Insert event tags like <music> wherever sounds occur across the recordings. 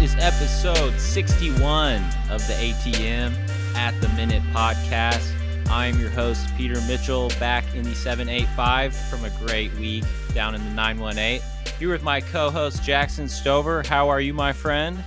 is episode 61 of the ATM at the Minute podcast. I am your host, Peter Mitchell, back in the 785 from a great week down in the 918. Here with my co host, Jackson Stover. How are you, my friend?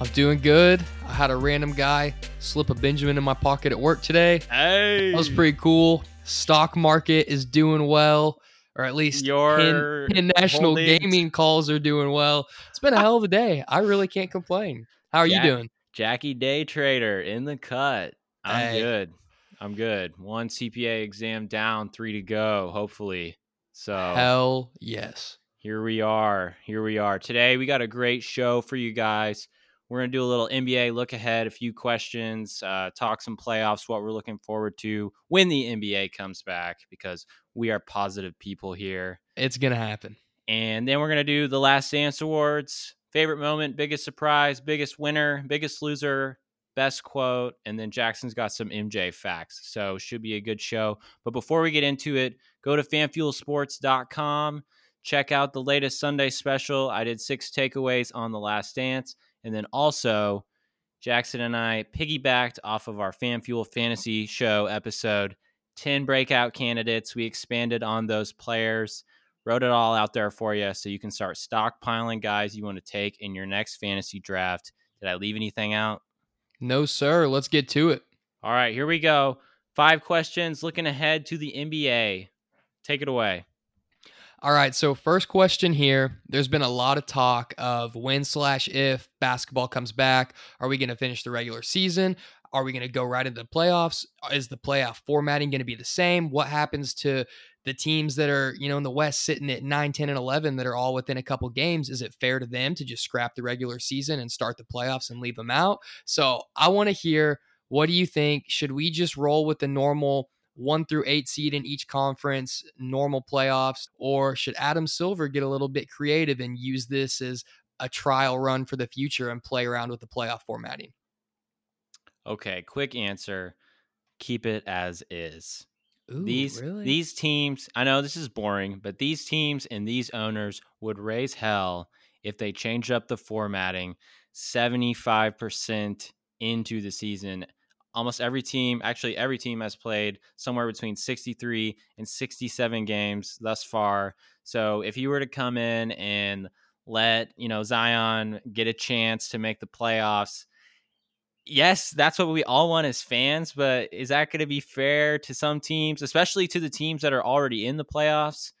I'm doing good. I had a random guy slip a Benjamin in my pocket at work today. Hey, That was pretty cool. Stock market is doing well, or at least Your pin, Penn National holdings. gaming calls are doing well. It's been a hell of a day. I really can't complain. How are Jack- you doing? Jackie Day Trader in the cut. I'm Hey. good. I'm good. One CPA exam down, three to go, hopefully. So Hell yes. here we are. Here we are. Today we got a great show for you guys. We're gonna do a little NBA look ahead, a few questions, uh, talk some playoffs, what we're looking forward to when the NBA comes back, because we are positive people here. It's gonna happen. And then we're going to do the Last Dance Awards. Favorite moment, biggest surprise, biggest winner, biggest loser, best quote. And then Jackson's got some MJ facts. So should be a good show. But before we get into it, go to fanfuelsports.com. Check out the latest Sunday special. I did six takeaways on The Last Dance. And then also, Jackson and I piggybacked off of our FanFuel Fantasy Show episode 10 breakout candidates. We expanded on those players wrote it all out there for you so you can start stockpiling guys you want to take in your next fantasy draft. Did I leave anything out? No, sir. Let's get to it. All right, here we go. Five questions looking ahead to the NBA. Take it away. All right. So first question here. There's been a lot of talk of when slash if basketball comes back. Are we going to finish the regular season? Are we going to go right into the playoffs? Is the playoff formatting going to be the same? What happens to the teams that are, you know, in the West sitting at 9, 10, and 11 that are all within a couple games? Is it fair to them to just scrap the regular season and start the playoffs and leave them out? So I want to hear what do you think? Should we just roll with the normal one through eight seed in each conference, normal playoffs, or should Adam Silver get a little bit creative and use this as a trial run for the future and play around with the playoff formatting? Okay, quick answer. Keep it as is. Ooh, these really? these teams, I know this is boring, but these teams and these owners would raise hell if they changed up the formatting 75% into the season. Almost every team, actually every team has played somewhere between 63 and 67 games thus far. So if you were to come in and let, you know, Zion get a chance to make the playoffs, yes, that's what we all want as fans, but is that going to be fair to some teams, especially to the teams that are already in the playoffs?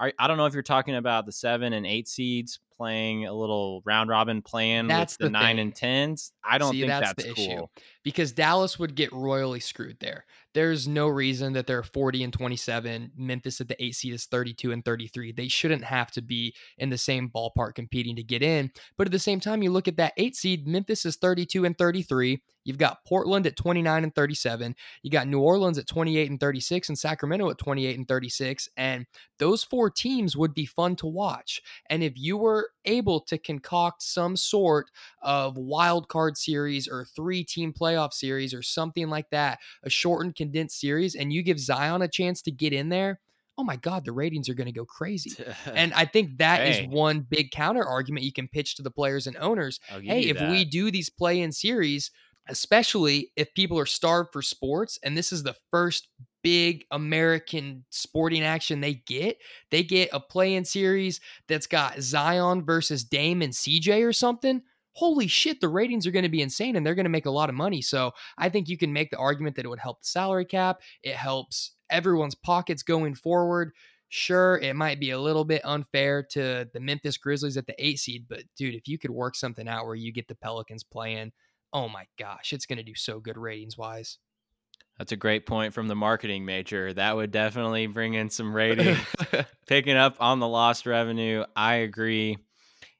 I, I don't know if you're talking about the seven and eight seeds playing a little round robin plan That's with the, the nine thing. and tens. I don't See, think that's that's, the cool. issue. because Dallas would get royally screwed there. There's no reason that they're 40 and 27. Memphis at the eight seed is 32 and 33. They shouldn't have to be in the same ballpark competing to get in. But at the same time, you look at that eight seed, Memphis is 32 and 33. You've got Portland at 29 and 37. You got New Orleans at 28 and 36 and Sacramento at 28 and 36. And those four teams would be fun to watch. And if you were able to concoct some sort of wild card series or three team playoff series or something like that, a shortened condensed series, and you give Zion a chance to get in there, oh my God, the ratings are going to go crazy. <laughs> And I think that is Hey. one big counter argument you can pitch to the players and owners. Hey, you if we do these play in series, especially if people are starved for sports, and this is the first big American sporting action they get, they get a play in series that's got Zion versus Dame and CJ or something. Holy shit, the ratings are going to be insane and they're going to make a lot of money. So I think you can make the argument that it would help the salary cap. It helps everyone's pockets going forward. Sure, it might be a little bit unfair to the Memphis Grizzlies at the eight seed, but dude, if you could work something out where you get the Pelicans playing, oh my gosh, it's going to do so good ratings wise. That's a great point from the marketing major. That would definitely bring in some <laughs> ratings. Picking up on the lost revenue, I agree.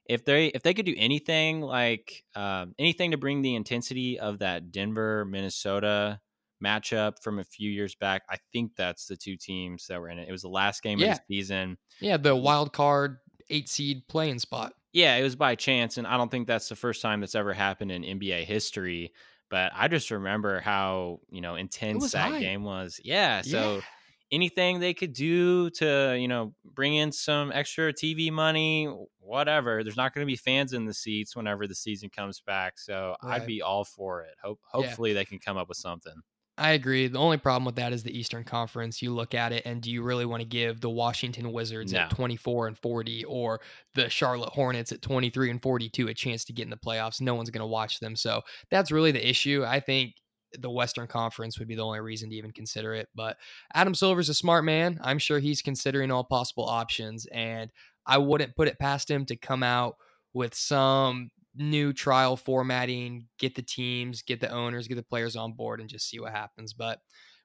If they if they could do anything like um, anything to bring the intensity of that Denver Minnesota matchup from a few years back, I think that's the two teams that were in it. It was the last game Yeah. of the season. yeah, the wild card eight seed playing spot. Yeah, it was by chance, and I don't think that's the first time that's ever happened in NBA history. But I just remember how you know intense that hype. game was. Yeah, so Yeah. Anything they could do to, you know, bring in some extra TV money, whatever. There's not going to be fans in the seats whenever the season comes back. So right. I'd be all for it. Hope hopefully yeah. they can come up with something. I agree. The only problem with that is the Eastern Conference. You look at it, and do you really want to give the Washington Wizards no. at 24 and 40 or the Charlotte Hornets at 23 and 42 a chance to get in the playoffs? No one's going to watch them. So that's really the issue. I think the Western Conference would be the only reason to even consider it. But Adam Silver's a smart man. I'm sure he's considering all possible options, and I wouldn't put it past him to come out with some new trial formatting, get the teams, get the owners, get the players on board, and just see what happens. But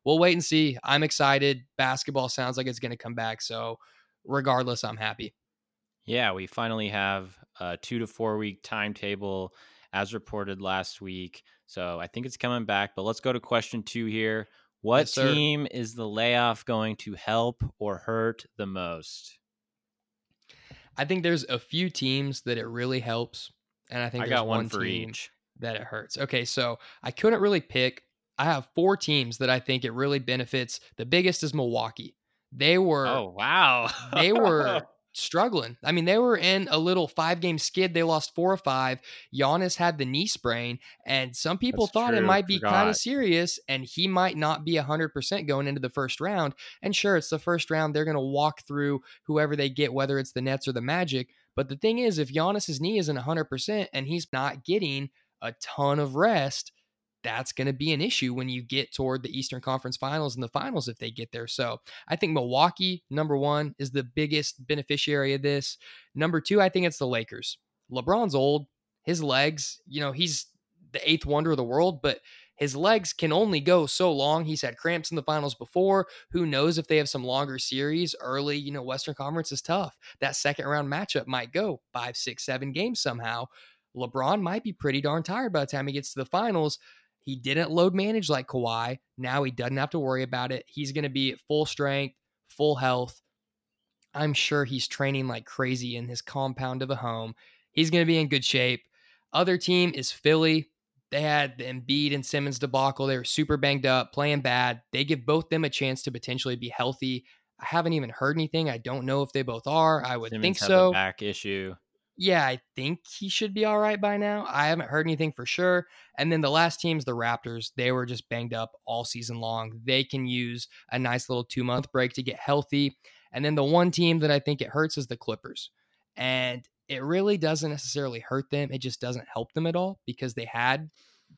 we'll wait and see. I'm excited. Basketball sounds like it's going to come back. So, regardless, I'm happy. Yeah, we finally have a two to four week timetable as reported last week. So I think it's coming back. But let's go to question two here. What yes, team is the layoff going to help or hurt the most? I think there's a few teams that it really helps and I think I got one, one for each that it hurts. Okay, so I couldn't really pick. I have four teams that I think it really benefits. The biggest is Milwaukee. They were Oh, wow. they were struggling. I mean, they were in a little five game skid. They lost four or five. Giannis had the knee sprain, and some people That's thought true. it might be kind of serious, and he might not be 100% going into the first round. And sure, it's the first round. They're going to walk through whoever they get, whether it's the Nets or the Magic. But the thing is, if Giannis's knee isn't 100% and he's not getting a ton of rest, that's going to be an issue when you get toward the Eastern Conference Finals and the finals if they get there. So I think Milwaukee, number one, is the biggest beneficiary of this. Number two, I think it's the Lakers. LeBron's old. His legs, you know, he's the eighth wonder of the world, but his legs can only go so long. He's had cramps in the finals before. Who knows if they have some longer series early? You know, Western Conference is tough. That second round matchup might go five, six, seven games somehow. LeBron might be pretty darn tired by the time he gets to the finals. He didn't load manage like Kawhi. Now he doesn't have to worry about it. He's going to be at full strength, full health. I'm sure he's training like crazy in his compound of a home. He's going to be in good shape. Other team is Philly. They had the Embiid and Simmons debacle. They were super banged up, playing bad. They give both them a chance to potentially be healthy. I haven't even heard anything. I don't know if they both are. I would Simmons think so. back issue. Yeah, I think he should be all right by now. I haven't heard anything for sure. And then the last team's the Raptors. They were just banged up all season long. They can use a nice little two month break to get healthy. And then the one team that I think it hurts is the Clippers. And it really doesn't necessarily hurt them. It just doesn't help them at all because they had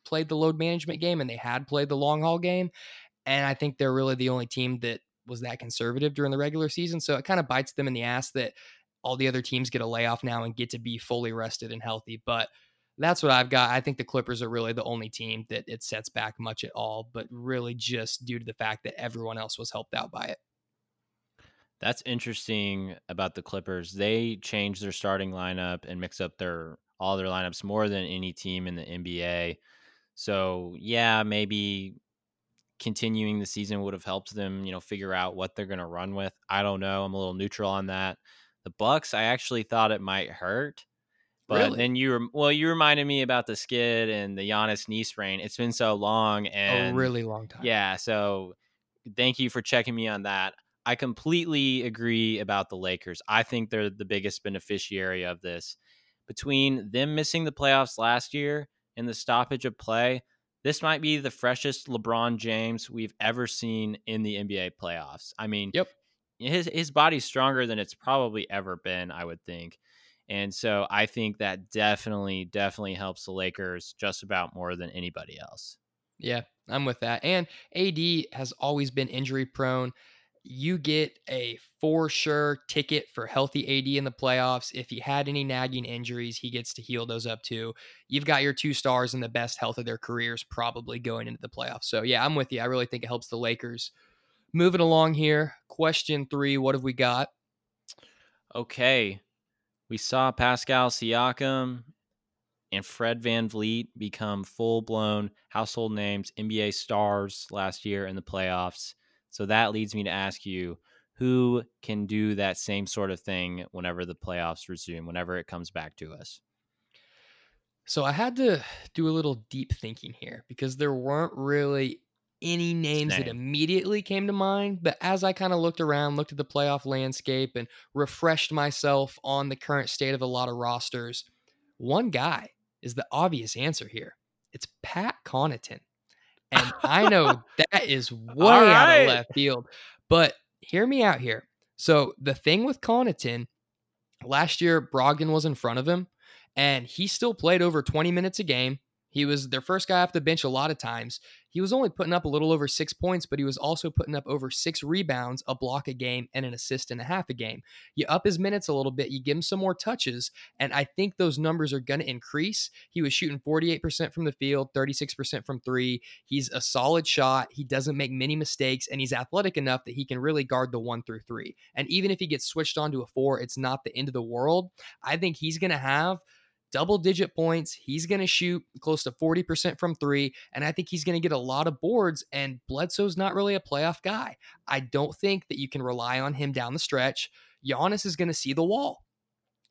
played the load management game and they had played the long haul game. And I think they're really the only team that was that conservative during the regular season. So it kind of bites them in the ass that all the other teams get a layoff now and get to be fully rested and healthy. But that's what I've got. I think the Clippers are really the only team that it sets back much at all, but really just due to the fact that everyone else was helped out by it. That's interesting about the Clippers. They change their starting lineup and mix up their all their lineups more than any team in the NBA. So, yeah, maybe continuing the season would have helped them, you know, figure out what they're going to run with. I don't know. I'm a little neutral on that. The Bucks, I actually thought it might hurt. But really? then you were well, you reminded me about the skid and the Giannis knee sprain. It's been so long oh, and a really long time. Yeah, so thank you for checking me on that. I completely agree about the Lakers. I think they're the biggest beneficiary of this. Between them missing the playoffs last year and the stoppage of play, this might be the freshest LeBron James we've ever seen in the NBA playoffs. I mean, yep. His his body's stronger than it's probably ever been, I would think. And so I think that definitely, definitely helps the Lakers just about more than anybody else. Yeah, I'm with that. And AD has always been injury prone you get a for sure ticket for healthy AD in the playoffs. If he had any nagging injuries, he gets to heal those up too. You've got your two stars in the best health of their careers probably going into the playoffs. So, yeah, I'm with you. I really think it helps the Lakers. Moving along here, question three what have we got? Okay. We saw Pascal Siakam and Fred Van VanVleet become full blown household names, NBA stars last year in the playoffs. So that leads me to ask you who can do that same sort of thing whenever the playoffs resume, whenever it comes back to us? So I had to do a little deep thinking here because there weren't really any names that immediately came to mind, but as I kind of looked around, looked at the playoff landscape, and refreshed myself on the current state of a lot of rosters, one guy is the obvious answer here. It's Pat Connaughton. And I know <laughs> that is way out right. of left field, but hear me out here. So the thing with Connaughton, last year Brogdon was in front of him, and he still played over 20 minutes a game. He was their first guy off the bench a lot of times. He was only putting up a little over six points, but he was also putting up over six rebounds, a block a game, and an assist and a half a game. You up his minutes a little bit, you give him some more touches, and I think those numbers are going to increase. He was shooting 48% from the field, 36% from three. He's a solid shot. He doesn't make many mistakes, and he's athletic enough that he can really guard the one through three. And even if he gets switched onto a four, it's not the end of the world. I think he's going to have double digit points. He's going to shoot close to 40% from three. And I think he's going to get a lot of boards. And Bledsoe's not really a playoff guy. I don't think that you can rely on him down the stretch. Giannis is going to see the wall.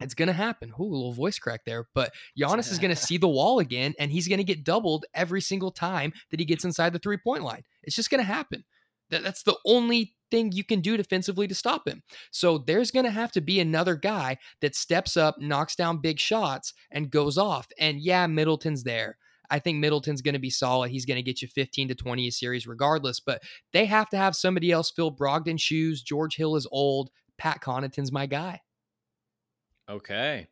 It's going to happen. Ooh, a little voice crack there. But Giannis is going <laughs> to see the wall again, and he's going to get doubled every single time that he gets inside the three point line. It's just going to happen. That, that's the only thing you can do defensively to stop him. So there's going to have to be another guy that steps up, knocks down big shots, and goes off. And yeah, Middleton's there. I think Middleton's going to be solid. He's going to get you 15 to 20 a series regardless, but they have to have somebody else fill Brogdon's shoes. George Hill is old. Pat Connaughton's my guy. Okay.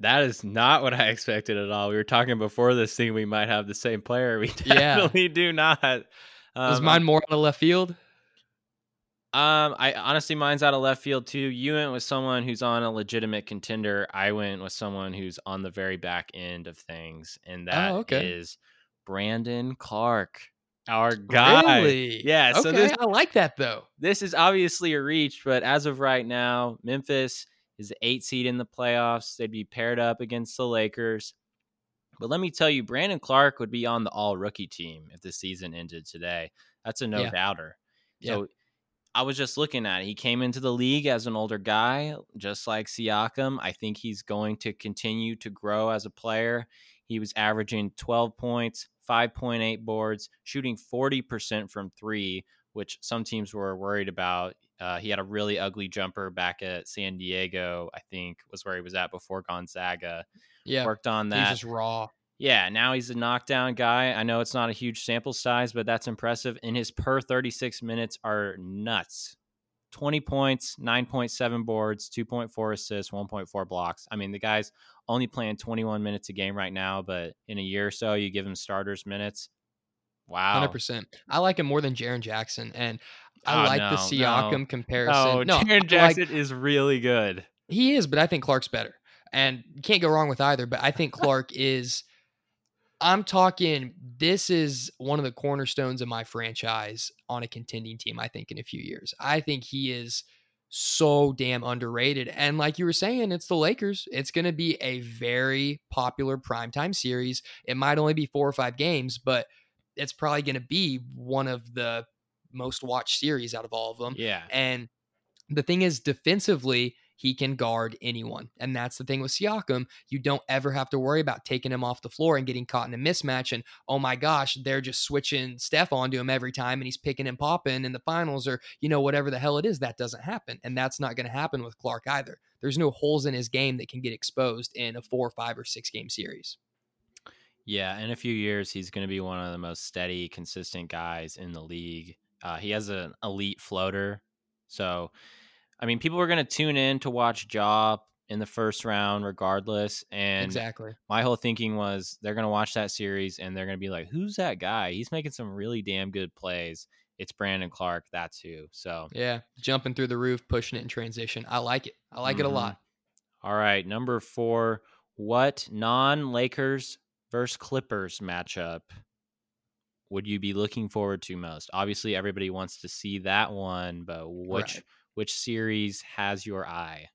That is not what I <laughs> expected at all. We were talking before this thing we might have the same player. <laughs> We Yeah. definitely do not. Um, Was mine more on the left field? Um, I honestly mine's out of left field too. You went with someone who's on a legitimate contender. I went with someone who's on the very back end of things, and that is Oh, okay. Brandon Clarke, our guy. Really? Yeah. Okay, So this I like that though. this is obviously a reach, but as of right now, Memphis is the eight seed in the playoffs. They'd be paired up against the Lakers. But let me tell you, Brandon Clarke would be on the all rookie team if the season ended today. That's a no Yeah. doubter. Yeah. I was just looking at it. He came into the league as an older guy, just like Siakam. I think he's going to continue to grow as a player. He was averaging 12 points, 5.8 boards, shooting 40% from three, which some teams were worried about. Uh, he had a really ugly jumper back at San Diego, I think was where he was at before Gonzaga. Yeah. Worked on that. He's just raw. Yeah, now he's a knockdown guy. I know it's not a huge sample size, but that's impressive. And his per 36 minutes are nuts 20 points, 9.7 boards, 2.4 assists, 1.4 blocks. I mean, the guy's only playing 21 minutes a game right now, but in a year or so, you give him starters minutes. Wow. Hundred percent. I like him more than Jaren Jackson, and I Oh, like the Siakam oh, <laughs> no. comparison. No, I Jaren like- Jackson is really good. he is, but I think Clarke's better, and you can't go wrong with either. But I think <laughs> Clarke is. I'm talking. This is one of the cornerstones of my franchise on a contending team. I think in a few years, I think he is so damn underrated. And like you were saying, it's the Lakers. It's going to be a very popular primetime series. It might only be four or five games, but it's probably going to be one of the most watched series out of all of them. Yeah. And the thing is, defensively, he can guard anyone. And that's the thing with Siakam. You don't ever have to worry about taking him off the floor and getting caught in a mismatch. And oh my gosh, they're just switching Steph onto him every time and he's picking and popping in the finals or, you know, whatever the hell it is. That doesn't happen. And that's not going to happen with Clarke either. There's no holes in his game that can get exposed in a four, five, or six game series. Yeah, in a few years, he's going to be one of the most steady, consistent guys in the league. Uh, he has an elite floater. So, I mean, people are going to tune in to watch Ja in the first round regardless. And exactly. my whole thinking was they're going to watch that series and they're going to be like, who's that guy? He's making some really damn good plays. It's Brandon Clarke. That's who. So, Yeah. Jumping through the roof, pushing it in transition. I like it. I like it a Mhm. lot. all right. Number four, what non Lakers versus Clippers matchup would you be looking forward to most? Obviously, everybody wants to see that one, but which Right. Which series has your eye?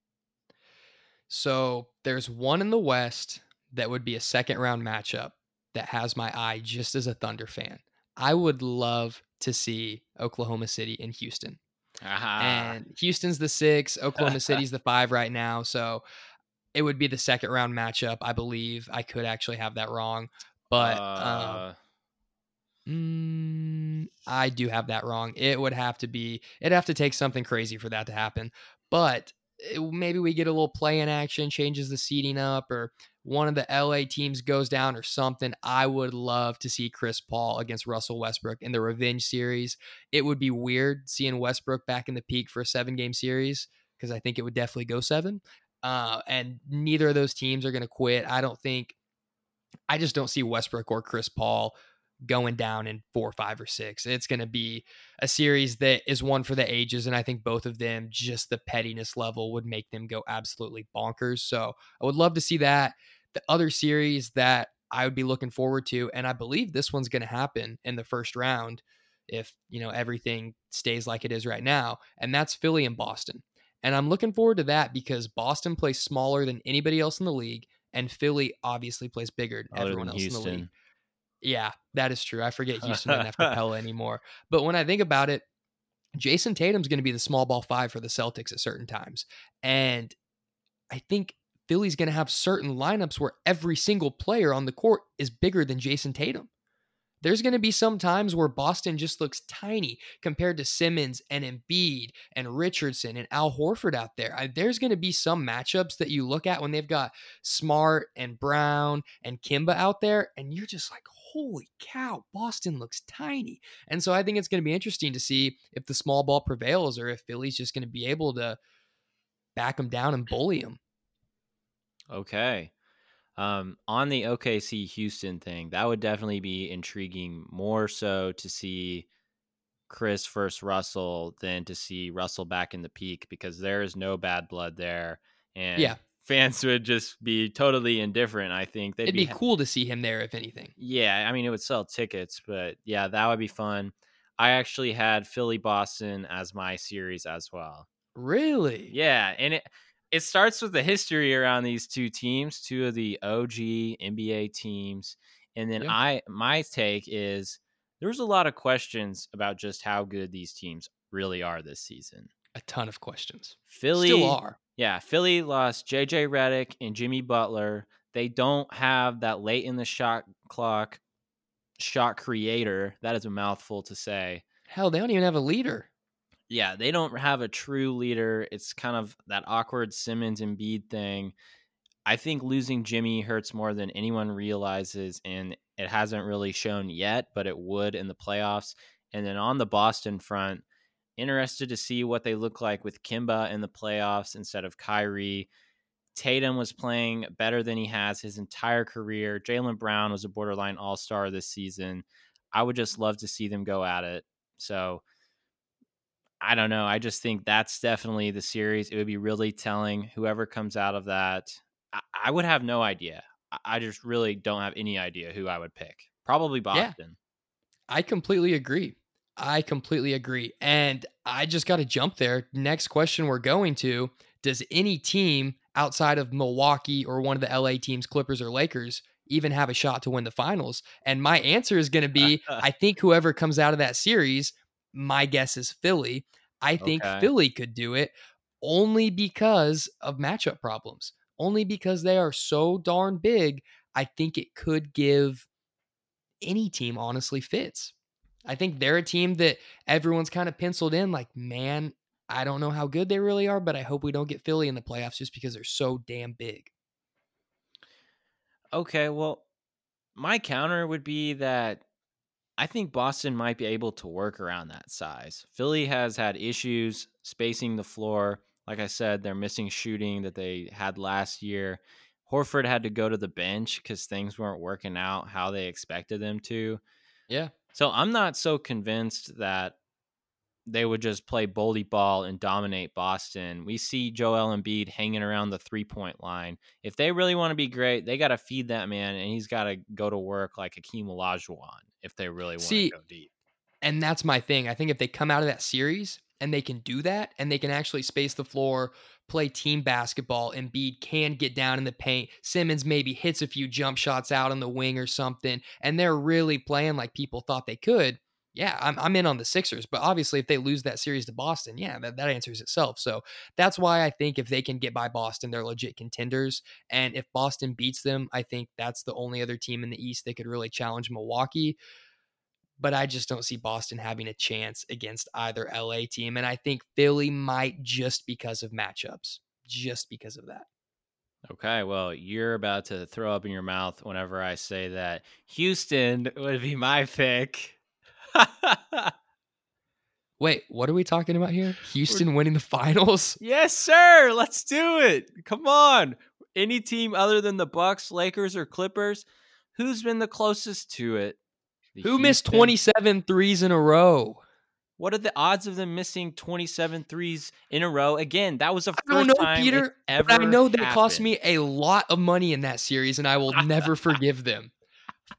So there's one in the West that would be a second round matchup that has my eye just as a Thunder fan. I would love to see Oklahoma City and Houston. Ah, And Houston's the six, Oklahoma <laughs> City's the five right now. So it would be the second round matchup, I believe. I could actually have that wrong. But um, uh, Mm, I do have that wrong. It would have to be, it'd have to take something crazy for that to happen. But it, maybe we get a little play in action, changes the seating up, or one of the LA teams goes down or something. I would love to see Chris Paul against Russell Westbrook in the revenge series. It would be weird seeing Westbrook back in the peak for a seven game series because I think it would definitely go seven. Uh, and neither of those teams are going to quit. I don't think, I just don't see Westbrook or Chris Paul going down in four, five, or six. It's going to be a series that is one for the ages. And I think both of them, just the pettiness level would make them go absolutely bonkers. So I would love to see that. The other series that I would be looking forward to, and I believe this one's going to happen in the first round if, you know, everything stays like it is right now, and that's Philly and Boston. And I'm looking forward to that because Boston plays smaller than anybody else in the league, and Philly obviously plays bigger than everyone else Houston. in the league. Yeah, that is true. I forget Houston doesn't have <laughs> Capela anymore. But when I think about it, Jayson Tatum's going to be the small ball five for the Celtics at certain times. And I think Philly's going to have certain lineups where every single player on the court is bigger than Jayson Tatum there's going to be some times where Boston just looks tiny compared to Simmons and Embiid and Richardson and Al Horford out there. I, there's going to be some matchups that you look at when they've got Smart and Brown and Kemba out there, and you're just like, holy cow, Boston looks tiny. And so I think it's going to be interesting to see if the small ball prevails or if Philly's just going to be able to back them down and bully them. Okay. Um, on the OKC Houston thing, that would definitely be intriguing more so to see Chris versus Russell than to see Russell back in the peak because there is no bad blood there. And yeah. Fans <laughs> would just be totally indifferent. I think they'd it'd be, be cool to see him there, if anything. Yeah, I mean, it would sell tickets, but yeah, that would be fun. I actually had Philly Boston as my series as well. Really? Yeah, and it it starts with the history around these two teams, two of the OG NBA teams. And then yeah. I my take is there's a lot of questions about just how good these teams really are this season. A ton of questions. Philly still are. Yeah, Philly lost JJ Redick and Jimmy Butler. They don't have that late in the shot clock shot creator. That is a mouthful to say. Hell, they don't even have a leader yeah, they don't have a true leader. It's kind of that awkward Simmons and Embiid thing. I think losing Jimmy hurts more than anyone realizes, and it hasn't really shown yet, but it would in the playoffs. And then on the Boston front, interested to see what they look like with Kemba in the playoffs instead of Kyrie. Tatum was playing better than he has his entire career. Jaylen Brown was a borderline all star this season. I would just love to see them go at it. So I don't know. I just think that's definitely the series. It would be really telling. Whoever comes out of that, I, I would have no idea. I, I, just really don't have any idea who I would pick. Probably Boston. Yeah, I completely agree. I completely agree. And I just got to jump there. Next question we're going to Does any team outside of Milwaukee or one of the LA teams, Clippers or Lakers, even have a shot to win the finals? And my answer is going to be <laughs> I think whoever comes out of that series my guess is Philly. I think okay. Philly could do it only because of matchup problems, only because they are so darn big. I think it could give any team honestly fits. I think they're a team that everyone's kind of penciled in like, man, I don't know how good they really are, but I hope we don't get Philly in the playoffs just because they're so damn big. Okay, well, my counter would be that I think Boston might be able to work around that size. Philly has had issues spacing the floor. Like I said, they're missing shooting that they had last year. Horford had to go to the bench because things weren't working out how they expected them to. Yeah. So I'm not so convinced that they would just play bully ball and dominate Boston. We see Joel Embiid hanging around the three point line. If they really want to be great, they got to feed that man, and he's got to go to work like Hakeem Olajuwon if they really want to go deep. And that's my thing. I think if they come out of that series and they can do that, and they can actually space the floor, play team basketball, Embiid can get down in the paint. Simmons maybe hits a few jump shots out on the wing or something, and they're really playing like people thought they could yeah, I'm, I'm in on the Sixers. But obviously, if they lose that series to Boston, yeah, that, that answers itself. So that's why I think if they can get by Boston, they're legit contenders. And if Boston beats them, I think that's the only other team in the East that could really challenge Milwaukee. But I just don't see Boston having a chance against either LA team. And I think Philly might just because of matchups, just because of that. Okay, well, you're about to throw up in your mouth whenever I say that Houston would be my pick. <laughs> Wait, what are we talking about here? Houston winning the finals? yes, sir. Let's do it. Come on. Any team other than the Bucks, Lakers, or Clippers, who's been the closest to it? The Who missed Houston- 27 threes in a row? What are the odds of them missing 27 threes in a row? Again, that was the I first don't know, time Peter, ever I know that they cost me a lot of money in that series, and I will never <laughs> forgive them.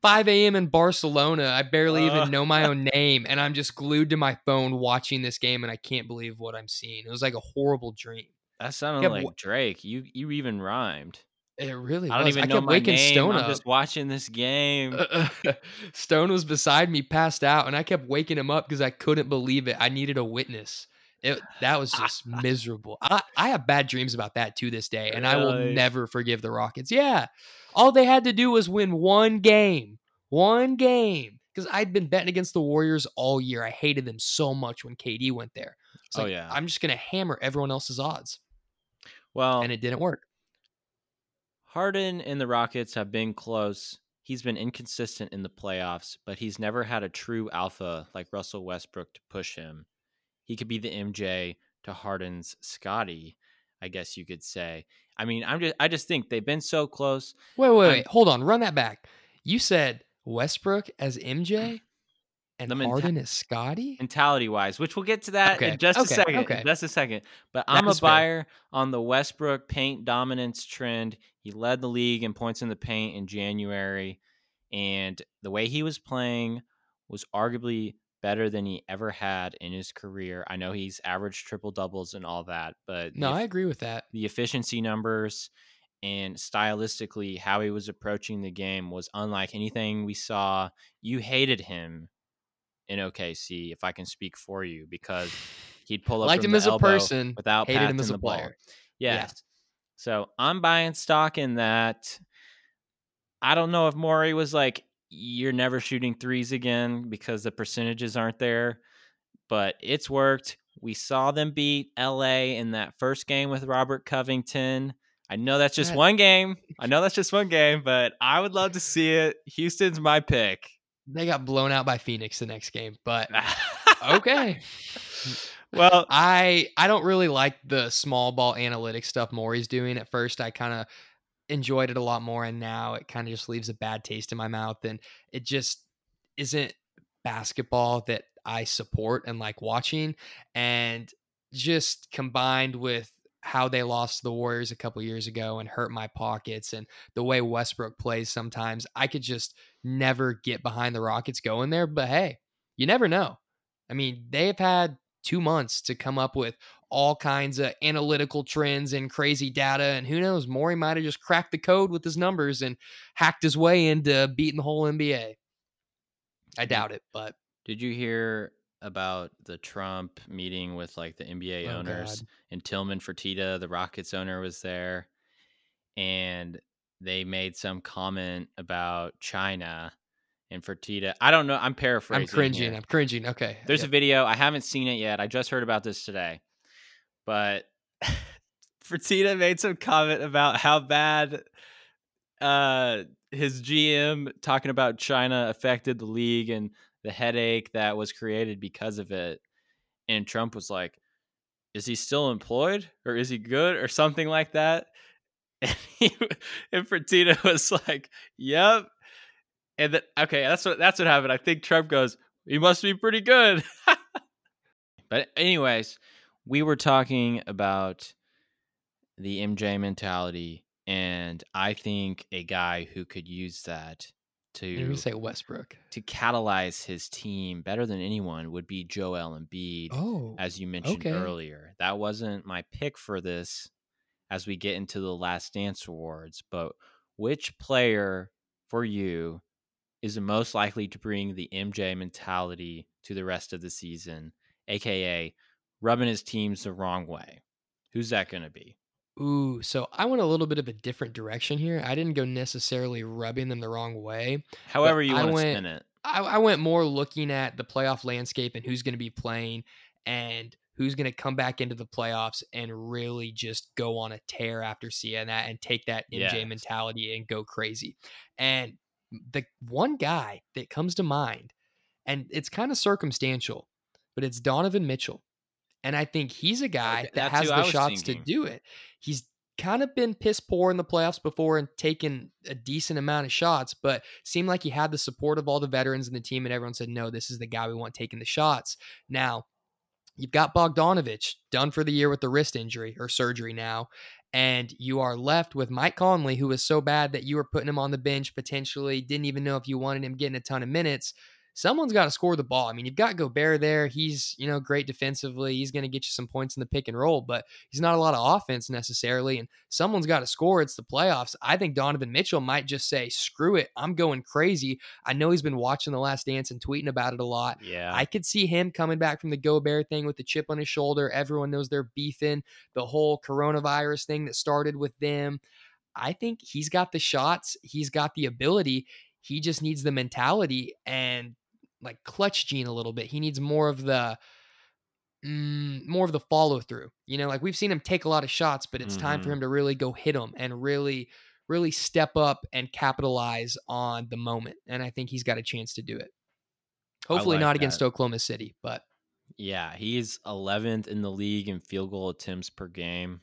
5 a.m. in Barcelona. I barely even know my own <laughs> name, and I'm just glued to my phone watching this game, and I can't believe what I'm seeing. It was like a horrible dream. That sounded kept like Drake. You you even rhymed. It really I don't was. even I know kept my waking name. Stone I'm up. just watching this game. <laughs> Stone was beside me, passed out, and I kept waking him up because I couldn't believe it. I needed a witness. It, that was <laughs> just miserable. I, I have bad dreams about that to this day, and I will never forgive the Rockets. Yeah. All they had to do was win one game. One game. Because I'd been betting against the Warriors all year. I hated them so much when KD went there. It's Oh, yeah. I'm just going to hammer everyone else's odds. well, And it didn't work. Harden and the Rockets have been close. He's been inconsistent in the playoffs, but he's never had a true alpha like Russell Westbrook to push him. He could be the MJ to Harden's Scottie, I guess you could say. I mean, I'm just I just think they've been so close. Wait, wait, wait. Hold on. Run that back. You said Westbrook as MJ and The menta- Harden as Scottie? mentality wise, which we'll get to that Okay, in just okay, a second. okay. in Just a second. But That I'm a is fair. buyer on the Westbrook paint dominance trend. He led the league in points in the paint in January, and the way he was playing was arguably better than he ever had in his career. I know he's averaged triple doubles and all that, but No, the, I agree with that. the efficiency numbers and stylistically how he was approaching the game was unlike anything we saw. You hated him in OKC, if I can speak for you, because he'd pull up Liked him the as a person, without hated him as a ball. player. Yes. Yeah. So I'm buying stock in that. I don't know if Morey was like, you're never shooting threes again because the percentages aren't there, but it's worked. We saw them beat LA in that first game with Robert Covington. I know that's just one game. I know that's just one game, but I would love to see it. Houston's my pick. They got blown out by Phoenix the next game, but okay. <laughs> well, I I don't really like the small ball analytics stuff Morey's doing. At first, I kind of enjoyed it a lot more, and now it kind of just leaves a bad taste in my mouth, and it just isn't basketball that I support and like watching. And just combined with how they lost to the Warriors a couple years ago and hurt my pockets, and the way Westbrook plays sometimes, I could just never get behind the Rockets going there. But hey, you never know. I mean, they've had two months to come up with all kinds of analytical trends and crazy data. And who knows, Morey might have just cracked the code with his numbers and hacked his way into beating the whole NBA. I doubt it, but Did you hear about the Trump meeting with like the NBA Oh, owners God. and Tillman Fertitta, the Rockets owner, was there, and they made some comment about China and Fertitta. I don't know. I'm paraphrasing. I'm cringing. here. I'm cringing. Okay. There's Yep. a video. I haven't seen it yet. I just heard about this today, but <laughs> Fertitta made some comment about how bad uh, his GM talking about China affected the league and the headache that was created because of it. And Trump was like, "Is he still employed, or is he good, or something like that?" And, he, and Fertitta was like, "Yep." And then, okay, that's what that's what happened. I think Trump goes, "He must be pretty good." <laughs> but anyways, we were talking about the MJ mentality, and I think a guy who could use that to gonna say Westbrook. to catalyze his team better than anyone would be Joel Embiid, Oh, as you mentioned okay. earlier. That wasn't my pick for this as we get into the Last Dance Awards, but which player for you is the most likely to bring the MJ mentality to the rest of the season, aka rubbing his teams the wrong way? Who's that going to be? Ooh, so I went a little bit of a different direction here. I didn't go necessarily rubbing them the wrong way. However you I want to went- spin it. I, I went more looking at the playoff landscape and who's going to be playing and who's going to come back into the playoffs and really just go on a tear after seeing that and take that MJ mentality and go crazy. And the one guy that comes to mind, and it's kind of circumstantial, but it's Donovan Mitchell. And I think he's a guy that that's has the shots thinking. to do it. He's kind of been piss poor in the playoffs before and taken a decent amount of shots, but seemed like he had the support of all the veterans in the team, and everyone said, no, this is the guy we want taking the shots. Now, you've got Bogdanovich done for the year with the wrist injury or surgery now. And you are left with Mike Conley, who was so bad that you were putting him on the bench potentially, didn't even know if you wanted him getting a ton of minutes. Someone's got to score the ball. I mean, you've got Gobert there. He's, you know, great defensively. He's going to get you some points in the pick and roll, but he's not a lot of offense necessarily. And someone's got to score. It's the playoffs. I think Donovan Mitchell might just say, screw it. I'm going crazy. I know he's been watching The Last Dance and tweeting about it a lot. Yeah. I could see him coming back from the Gobert thing with the chip on his shoulder. Everyone knows they're beefing. The whole coronavirus thing that started with them. I think he's got the shots. He's got the ability. He just needs the mentality and like clutch gene a little bit. He needs more of the mm, more of the follow through. You know, like we've seen him take a lot of shots, but it's time for Mhm. him to really go hit them and really really step up and capitalize on the moment. And I think he's got a chance to do it. Hopefully like not that. against Oklahoma City, but Yeah, he's 11th in the league in field goal attempts per game.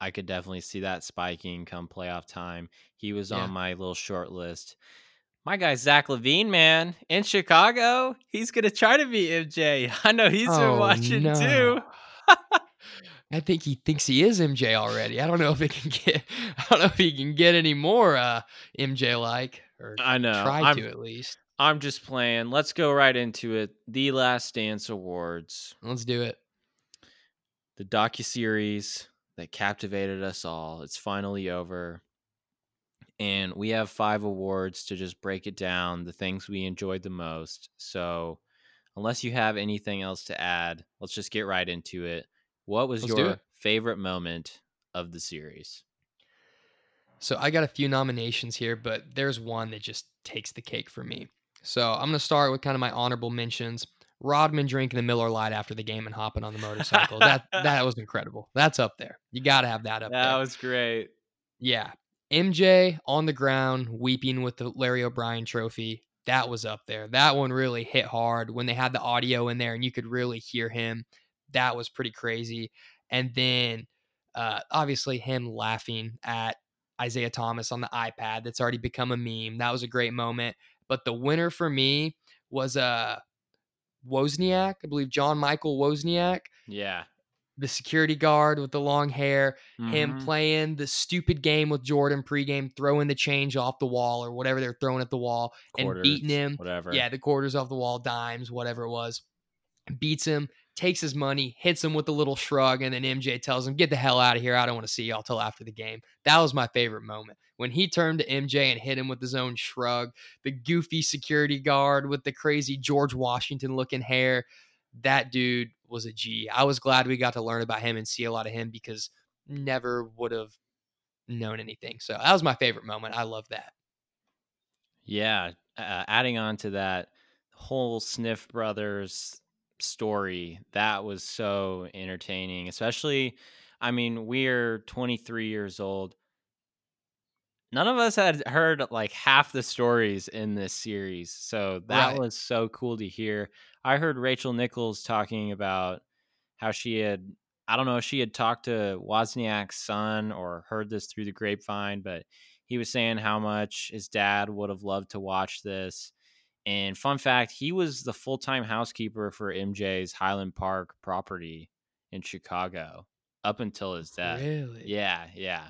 I could definitely see that spiking come playoff time. He was Yeah. on my little short list. My guy Zach LaVine, man, in Chicago, he's gonna try to be MJ. I know he's been Oh, watching too. <laughs> I think he thinks he is MJ already. I don't know if it can get <laughs> I don't know if he can get any more uh MJ like or I know. try I'm, to at least. I'm just playing. Let's go right into it. The Last Dance Awards, Let's do it. the docu series that captivated us all. It's finally over. And we have five awards to just break it down, the things we enjoyed the most. So, unless you have anything else to add, let's just get right into it. What was Let's your favorite moment of the series? So I got a few nominations here, but there's one that just takes the cake for me. So I'm gonna start with kind of my honorable mentions. Rodman drinking the Miller Lite after the game and hopping on the motorcycle. that that <laughs> was incredible. That's up there. You gotta have that up that there. That was great. Yeah. MJ on the ground weeping with the Larry O'Brien trophy. That was up there. That one really hit hard when they had the audio in there and you could really hear him. That was pretty crazy. And then uh, obviously him laughing at Isiah Thomas on the iPad that's already become a meme. That was a great moment. But the winner for me was uh, Wozniak. I believe John Michael Wozniak, Yeah. The security guard with the long hair him Mhm. playing the stupid game with Jordan pregame, throwing the change off the wall or whatever they're throwing at the wall, and beating him. Whatever. Yeah, the quarters off the wall, dimes, whatever it was. Beats him, takes his money, hits him with a little shrug, and then MJ tells him, Get the hell out of here. I don't want to see y'all till after the game. That was my favorite moment. When he turned to MJ and hit him with his own shrug, the goofy security guard with the crazy George Washington looking hair. That dude was a G. I was glad we got to learn about him and see a lot of him because never would have known anything. So that was my favorite moment. I love that. Yeah, uh, adding on to that whole Sniff Brothers story, that was so entertaining. Especially, I mean, we're 23 years old. None of us had heard like half the stories in this series, so that Right. was so cool to hear. I heard Rachel Nichols talking about how she had, I don't know if she had talked to Wozniak's son or heard this through the grapevine, but he was saying how much his dad would have loved to watch this. And fun fact, he was the full time housekeeper for MJ's Highland Park property in Chicago up until his death. Really? Yeah, yeah.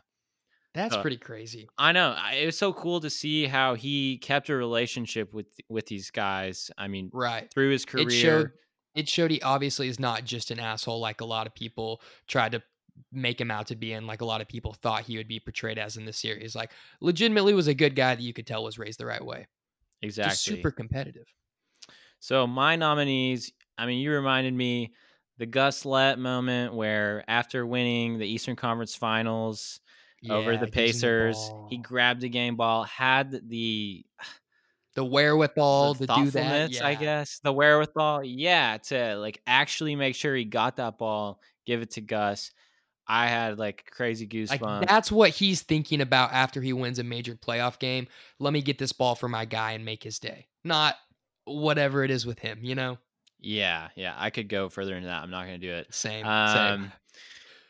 That's Uh, pretty crazy. I know. I- It was so cool to see how he kept a relationship with with these guys. I mean, Right. through his career. It showed it showed he obviously is not just an asshole like a lot of people tried to make him out to be and like a lot of people thought he would be portrayed as in the series. Like legitimately was a good guy that you could tell was raised the right way. exactly. Just super competitive. So my nominees, I mean, you reminded me the Gus Lett moment where after winning the Eastern Conference Finals over the him the Pacers, he grabbed the game ball, had the the wherewithal the to do that. thoughtfulness, I guess, the wherewithal, yeah, to like actually make sure he got that ball, give it to Gus. I had like crazy Like goosebumps. that's what he's thinking about after he wins a major playoff game. Let me get this ball for my guy and make his day. Not whatever it is with him, you know? yeah, yeah, I could go further into that. I'm not going to do it. Same. same. Um,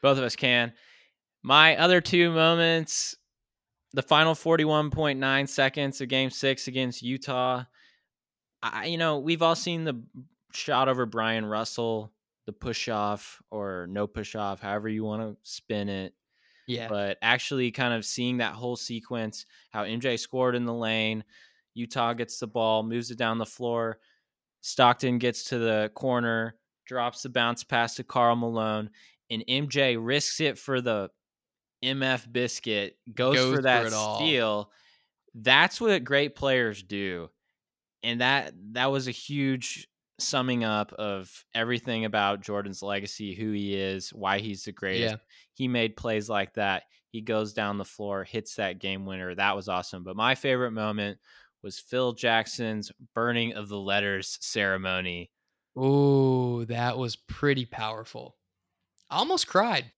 both of us can. My other two moments the final 41.9 seconds of game six against Utah. I, you know, we've all seen the shot over Bryon Russell, the push off or no push off, however you want to spin it. Yeah. But actually, kind of seeing that whole sequence, how MJ scored in the lane, Utah gets the ball, moves it down the floor. Stockton gets to the corner, drops the bounce pass to Karl Malone, and MJ risks it for the MF biscuit, goes, Goes for for that all. steal. That's what great players do. And that that was a huge summing up of everything about Jordan's legacy, who he is, why he's the greatest. Yeah. He made plays like that. He goes down the floor, hits that game winner. That was awesome. But my favorite moment was Phil Jackson's burning of the letters ceremony. Ooh, that was pretty powerful. I almost cried.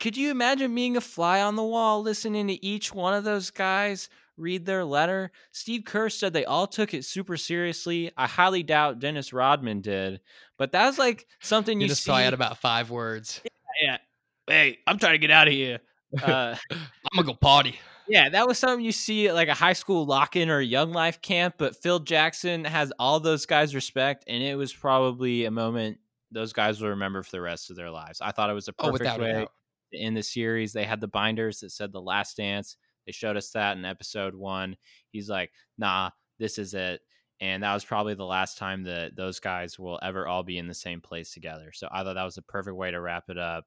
Could you imagine being a fly on the wall listening to each one of those guys read their letter? Steve Kerr said they all took it super seriously. I highly doubt Dennis Rodman did, but that's like something you You just see. probably had about five words. yeah. Hey, I'm trying to get out of here. Uh, <laughs> I'm gonna go party. yeah, that was something you see at like a high school lock-in or a young life camp. But Phil Jackson has all those guys respect, and it was probably a moment those guys will remember for the rest of their lives. I thought it was a Oh, perfect a way. In the series. They had the binders that said the last dance. They showed us that in episode one. He's like, nah, this is it. And that was probably the last time that those guys will ever all be in the same place together. So I thought that was a perfect way to wrap it up.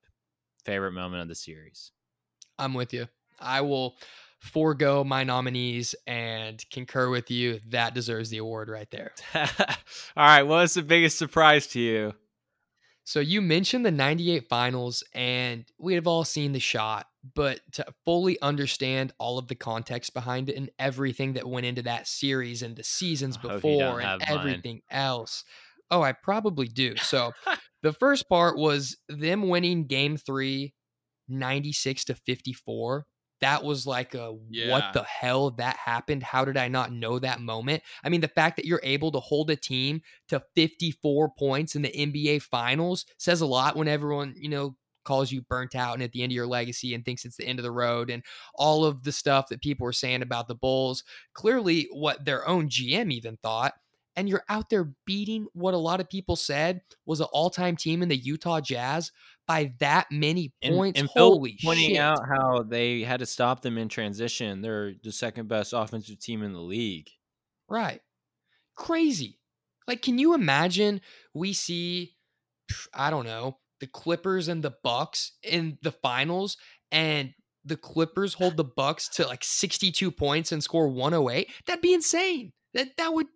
Favorite moment of the series. I'm with you. I will forego my nominees and concur with you. That deserves the award right there. <laughs> all right. What was the biggest surprise to you? So you mentioned the 98 finals and we have all seen the shot, but to fully understand all of the context behind it and everything that went into that series and the seasons I hope you don't before and have mine. everything else. Oh, I probably do. So <laughs> the first part was them winning game 3 96 to 54. That was like a Yeah. what the hell that happened? How did I not know that moment? I mean, the fact that you're able to hold a team to 54 points in the NBA finals says a lot when everyone, you know, calls you burnt out and at the end of your legacy and thinks it's the end of the road and all of the stuff that people were saying about the Bulls. Clearly, what their own GM even thought. And you're out there beating what a lot of people said was an all time team in the Utah Jazz by that many points. and Phil Holy pointing shit. out how they had to stop them in transition. They're the second best offensive team in the league. Right. Crazy. Like, can you imagine we see, I don't know, the Clippers and the Bucks in the finals and the Clippers hold the Bucks to like 62 points and score 108? That'd be insane. That that would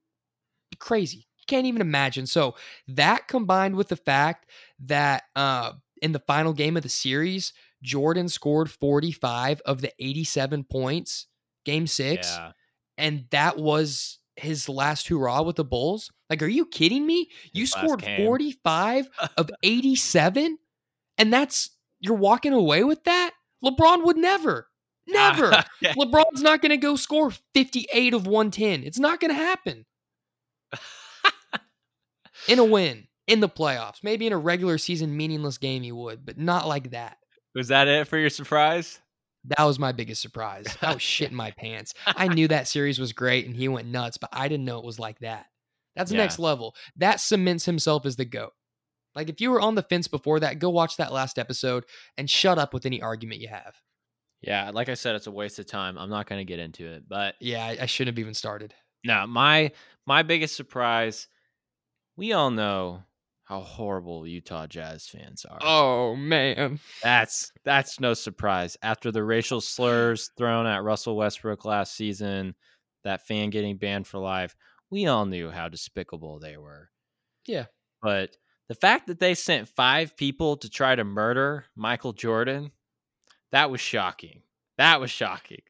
crazy. Can't even imagine. So that combined with the fact that uh in the final game of the series, Jordan scored 45 of the 87 points, game six Yeah. and that was his last hurrah with the Bulls? Like, are you kidding me? You His scored game. 45 of <laughs> 87, and that's you're walking away with that? LeBron would never, never. <laughs> Yeah. LeBron's not going to go score 58 of 110. It's not going to happen <laughs> in a win in the playoffs. Maybe in a regular season meaningless game you would, but not like that. Was that it for your surprise? That was my biggest surprise. I was shitting my pants. I <laughs> knew that series was great and he went nuts, but I didn't know it was like that. That's Yeah. next level. That cements himself as the GOAT. Like if you were on the fence before that, go watch that last episode and shut up with any argument you have. Yeah, like I said, it's a waste of time. I'm not going to get into it, but Yeah, I, I shouldn't have even started. No, my my biggest surprise. We all know how horrible Utah Jazz fans are. Oh man. That's that's no surprise. After the racial slurs thrown at Russell Westbrook last season, that fan getting banned for life, we all knew how despicable they were. Yeah. But the fact that they sent five people to try to murder Michael Jordan, that was shocking. That was shocking.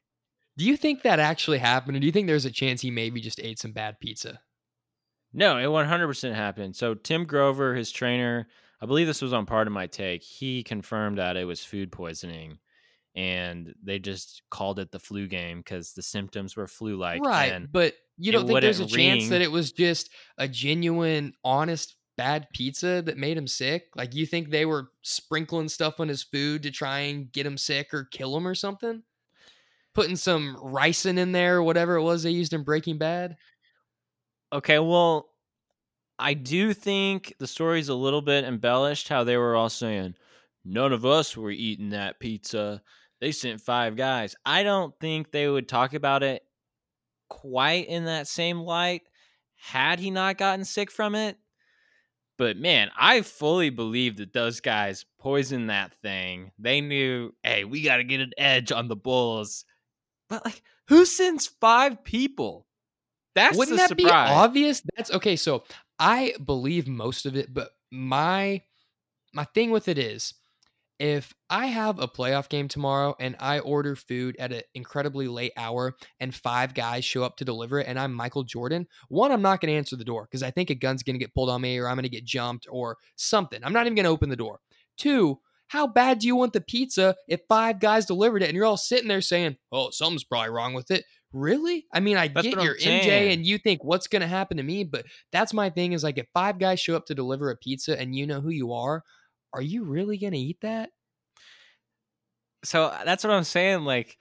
Do you think that actually happened? Or do you think there's a chance he maybe just ate some bad pizza? No, it 100% happened. So Tim Grover, his trainer, I believe this was on part of my take. He confirmed that it was food poisoning and they just called it the flu game because the symptoms were flu like. right. But you don't think there's a wouldn't chance that it was just a genuine, honest, bad pizza that made him sick? Like, you think they were sprinkling stuff on his food to try and get him sick or kill him or something? Putting some ricin in there or whatever it was they used in Breaking Bad? Okay, well, I do think the story's a little bit embellished how they were all saying, none of us were eating that pizza. They sent five guys. I don't think they would talk about it quite in that same light had he not gotten sick from it. But man, I fully believe that those guys poisoned that thing. They knew, hey, we got to get an edge on the Bulls. But like, who sends five people? That's Wouldn't that be obvious? That's okay. So I believe most of it, but my my thing with it is if I have a playoff game tomorrow and I order food at an incredibly late hour and five guys show up to deliver it and I'm Michael Jordan, one, I'm not going to answer the door because I think a gun's going to get pulled on me or I'm going to get jumped or something. I'm not even going to open the door. Two, how bad do you want the pizza if five guys delivered it and you're all sitting there saying, oh, something's probably wrong with it? Really? I mean, I That's get your MJ and you think what's going to happen to me, but that's my thing is like if five guys show up to deliver a pizza and you know who you are, are you really going to eat that? so uh, that's what I'm saying. Like,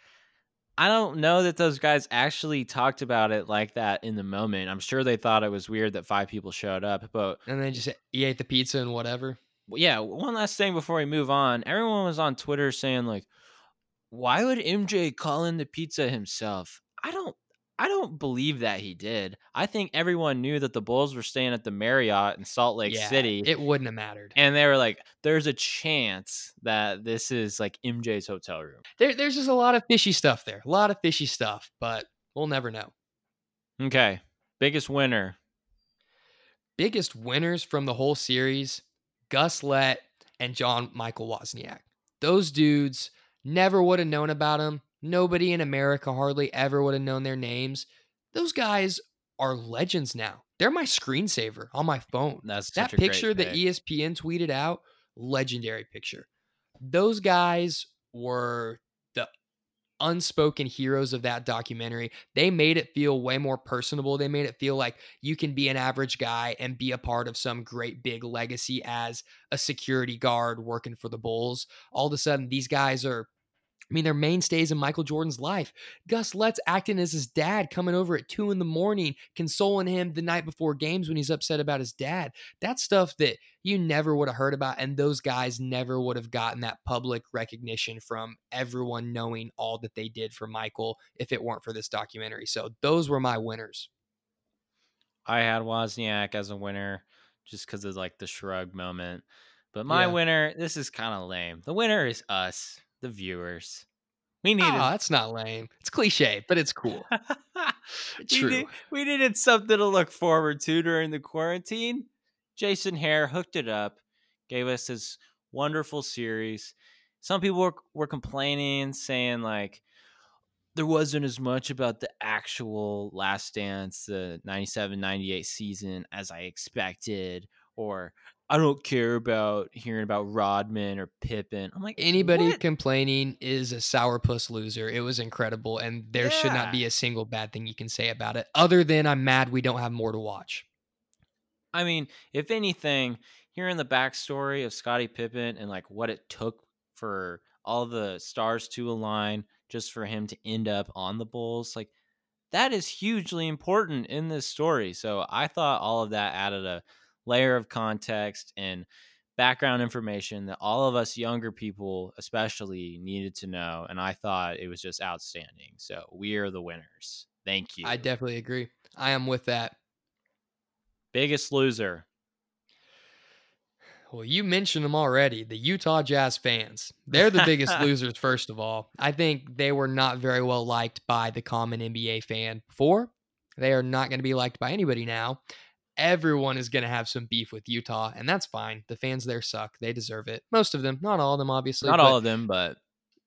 I don't know that those guys actually talked about it like that in the moment. I'm sure they thought it was weird that five people showed up, but And they just you ate the pizza and whatever. Yeah, one last thing before we move on. Everyone was on Twitter saying like, "Why would MJ call in the pizza himself?" I don't I don't believe that he did. I think everyone knew that the Bulls were staying at the Marriott in Salt Lake yeah, City. It wouldn't have mattered. and they were like, "There's a chance that this is like MJ's hotel room." There, there's just a lot of fishy stuff there. A lot of fishy stuff, but we'll never know. Okay, biggest winner. Biggest winners from the whole series, Gus Lett and John Michael Wozniak. Those dudes never would have known about them. Nobody in America hardly ever would have known their names. Those guys are legends now. They're my screensaver on my phone. That's that such a great picture that. ESPN tweeted out, legendary picture. Those guys were unspoken heroes of that documentary. They made it feel way more personable. They made it feel like you can be an average guy and be a part of some great big legacy as a security guard working for the Bulls. All of a sudden, these guys are I mean, they're mainstays in Michael Jordan's life. Gus Lett's acting as his dad, coming over at two in the morning, consoling him the night before games when he's upset about his dad. That's stuff that you never would have heard about, and those guys never would have gotten that public recognition from everyone knowing all that they did for Michael if it weren't for this documentary. So those were my winners. I had Wozniak as a winner just because of like the shrug moment. But my Yeah. winner, this is kind of lame. The winner is us, the viewers. We needed Oh, that's not lame. It's cliche, but it's cool. <laughs> we, True. we needed something to look forward to during the quarantine. Jason Hehir hooked it up, gave us this wonderful series. Some people were, were complaining, saying like there wasn't as much about the actual Last Dance, the 97 98 season as I expected, or I don't care about hearing about Rodman or Pippen. I'm like, Anybody what? complaining is a sourpuss loser. It was incredible, and there should not be a single bad thing you can say about it, other than I'm mad we don't have more to watch. I mean, if anything, hearing the backstory of Scottie Pippen and like what it took for all the stars to align just for him to end up on the Bulls, like that is hugely important in this story. So I thought all of that added a layer of context and background information that all of us younger people especially needed to know and I thought it was just outstanding. So we are the winners. Thank you. I definitely agree. I am with that. Biggest loser. Well, you mentioned them already. The Utah Jazz fans. They're the biggest <laughs> losers, first of all. I think they were not very well liked by the common NBA fan before. They are not going to be liked by anybody now. Everyone is going to have some beef with Utah, and that's fine. The fans there suck. They deserve it. Most of them, not all of them, obviously. Not but all of them, but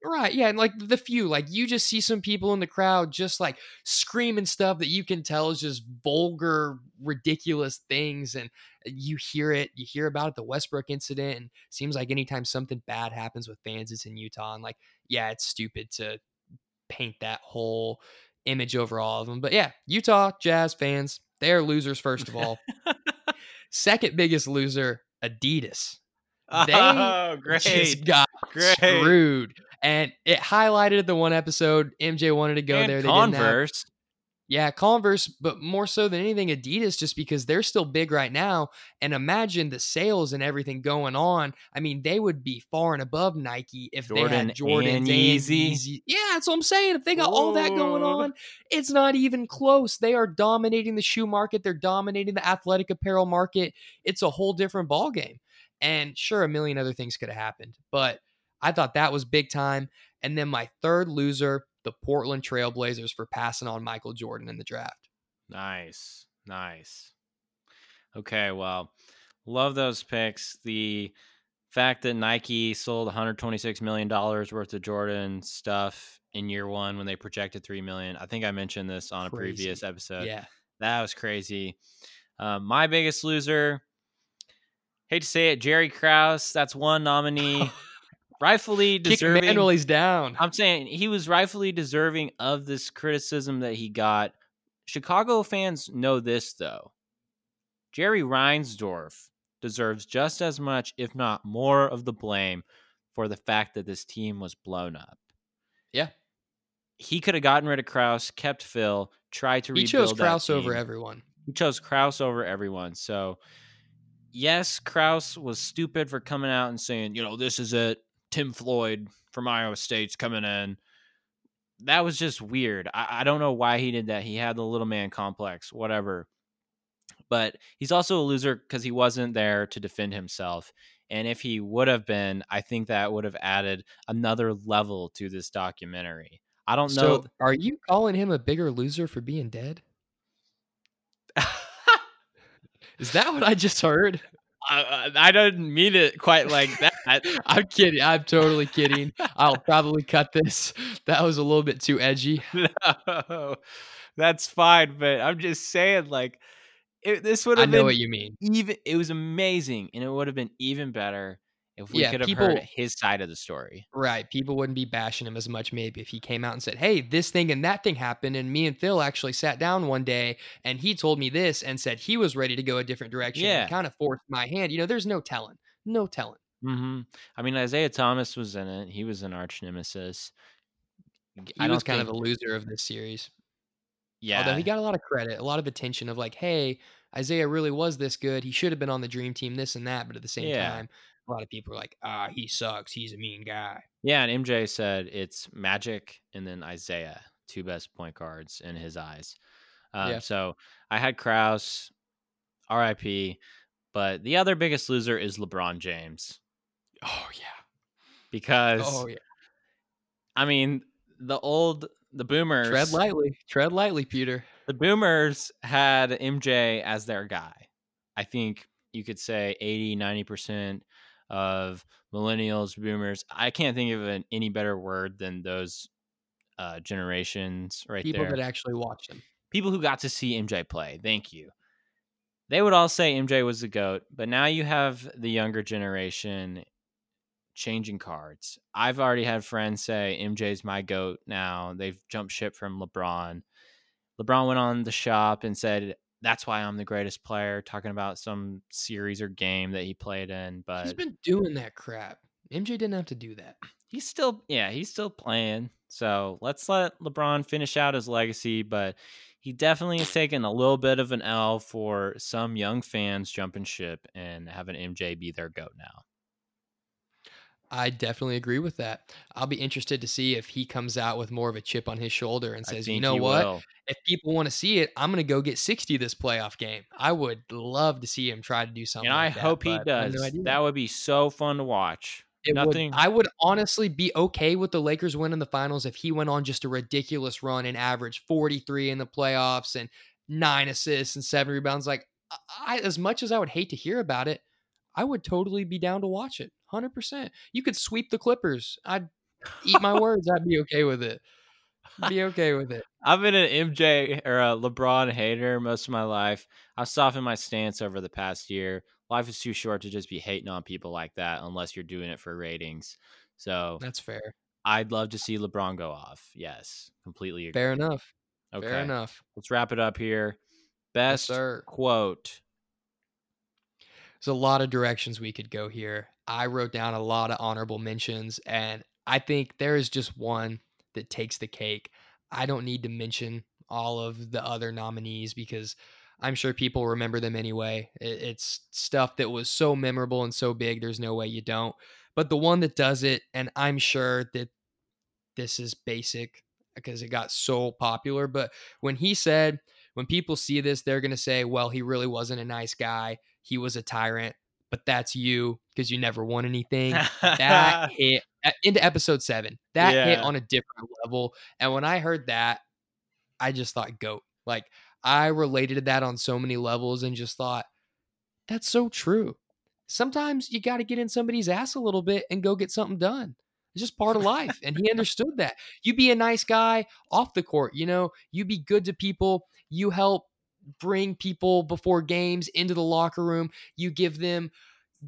Right. Yeah. And like the few, like you just see some people in the crowd just like screaming stuff that you can tell is just vulgar, ridiculous things. And uh, you hear it, you hear about it, the Westbrook incident. And seems like anytime something bad happens with fans, it's in Utah. And like, yeah, it's stupid to paint that whole image over all of them. But yeah, Utah Jazz fans, they're losers, first of all. <laughs> Second biggest loser, Adidas. They oh, great. just got Great. screwed. And it highlighted the one episode MJ wanted to go and there. They Converse. Yeah, Converse, but more so than anything, Adidas, just because they're still big right now. And imagine the sales and everything going on. I mean, they would be far and above Nike if they Jordan had Jordan and and Yeezy. Yeezy. Yeah, that's what I'm saying. If they got all that going on, it's not even close. They are dominating the shoe market. They're dominating the athletic apparel market. It's a whole different ball game. And sure, a million other things could have happened, but I thought that was big time. And then my third loser, the Portland Trailblazers for passing on Michael Jordan in the draft. Nice. Nice. Okay, well, love those picks. The fact that Nike sold 126 million dollars worth of Jordan stuff in year 1 when they projected 3 million. I think I mentioned this on a previous episode. yeah. That was crazy. Um, my biggest loser, hate to say it, Jerry Krause. That's one nominee. <laughs> rightfully Kick deserving. Manuel's down. I'm saying he was rightfully deserving of this criticism that he got. Chicago fans know this though. Jerry Reinsdorf deserves just as much, if not more, of the blame for the fact that this team was blown up. Yeah. He could have gotten rid of Krause, kept Phil, tried to He rebuild He chose Krause over everyone. He chose Krause over everyone. So, yes, Krause was stupid for coming out and saying, you know, this is it. Tim Floyd from Iowa State's coming in. That was just weird. I, I don't know why he did that. He had the little man complex, whatever. But he's also a loser because he wasn't there to defend himself. And if he would have been, I think that would have added another level to this documentary. I don't know. Are you calling him a bigger loser for being dead? <laughs> Is that what I just heard? I, I I don't mean it quite like that. I'm kidding. I'm totally kidding. I'll probably cut this. That was a little bit too edgy. <laughs> no, that's fine. But I'm just saying, like, it, this would have. I know been what you mean. even. It was amazing, and it would have been even better if we Yeah, could have heard his side of the story. Right. People wouldn't be bashing him as much maybe if he came out and said, Hey, this thing and that thing happened. And me and Phil actually sat down one day and he told me this and said he was ready to go a different direction. Yeah. And kind of forced my hand. You know, there's no telling. No telling. Hmm I mean, Isiah Thomas was in it. He was an arch nemesis. He I was kind of a loser of this series. yeah. Although he got a lot of credit, a lot of attention of like, hey, Isiah really was this good. He should have been on the dream team, this and that. But at the same Yeah. time, a lot of people are like, ah, he sucks. He's a mean guy. Yeah, and MJ said it's Magic and then Isiah, two best point guards in his eyes. Um, Yeah. So I had Krause, RIP, but the other biggest loser is LeBron James Oh, yeah. because Oh, yeah. I mean the old the boomers Tread lightly. Tread lightly, Peter. the boomers had MJ as their guy. I think you could say 80, 90% of millennials, boomers. I can't think of an, any better word than those uh, generations right there. People there. that actually watch them. People who got to see MJ play. Thank you. They would all say MJ was the GOAT, but now you have the younger generation changing cards. I've already had friends say MJ's my GOAT now. They've jumped ship from LeBron. LeBron went on the shop and said, That's why I'm the greatest player, talking about some series or game that he played in. But He's been doing that crap. MJ didn't have to do that. he's still yeah he's still playing so let's let lebron finish out his legacy but he definitely has taken a little bit of an l for some young fans jumping ship and having mj be their goat now I definitely agree with that. I'll be interested to see if he comes out with more of a chip on his shoulder and says, you know what? will. If people want to see it, I'm going to go get 60 this playoff game. I would love to see him try to do something. and i like that, hope he I have does no that would be so fun to watch It would- nothing- I would honestly be okay with the Lakers winning the finals if he went on just a ridiculous run and averaged 43 in the playoffs and nine assists and seven rebounds. Like, I, as much as I would hate to hear about it, I would totally be down to watch it. 100%. You could sweep the Clippers. I'd Eat my words. I'd be okay with it. Be okay with it. <laughs> I've been an MJ or a LeBron hater most of my life. I've softened my stance over the past year. Life is too short to just be hating on people like that unless you're doing it for ratings. So That's fair. I'd love to see LeBron go off. Yes, completely agree. Fair enough. Okay, Fair enough. let's wrap it up here. Best sir. quote. There's a lot of directions we could go here. I wrote down a lot of honorable mentions, and I think there is just one that takes the cake. I don't need to mention all of the other nominees because I'm sure people remember them anyway. It's stuff that was so memorable and so big, there's no way you don't. But the one that does it, and I'm sure that this is basic because it got so popular, but when he said, when people see this, they're going to say, well, he really wasn't a nice guy. He was a tyrant, but that's you because you never won anything. that <laughs> hit into episode seven. That yeah. hit on a different level. And when I heard that, I just thought goat. Like I related to that on so many levels and just thought, that's so true. Sometimes you got to get in somebody's ass a little bit and go get something done. It's just part of life. And he <laughs> understood that. You be a nice guy off the court, you know, you be good to people, you help bring people before games into the locker room, you give them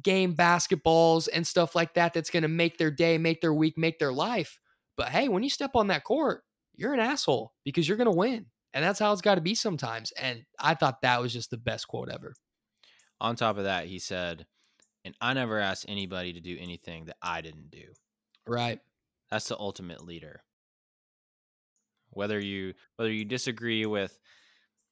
game basketballs and stuff like that that's going to make their day, make their week, make their life. But hey, when you step on that court, you're an asshole because you're going to win. And that's how it's got to be sometimes. And I thought that was just the best quote ever. On top of that, he said, and I never asked anybody to do anything that I didn't do. Right. That's the ultimate leader. Whether you whether you disagree with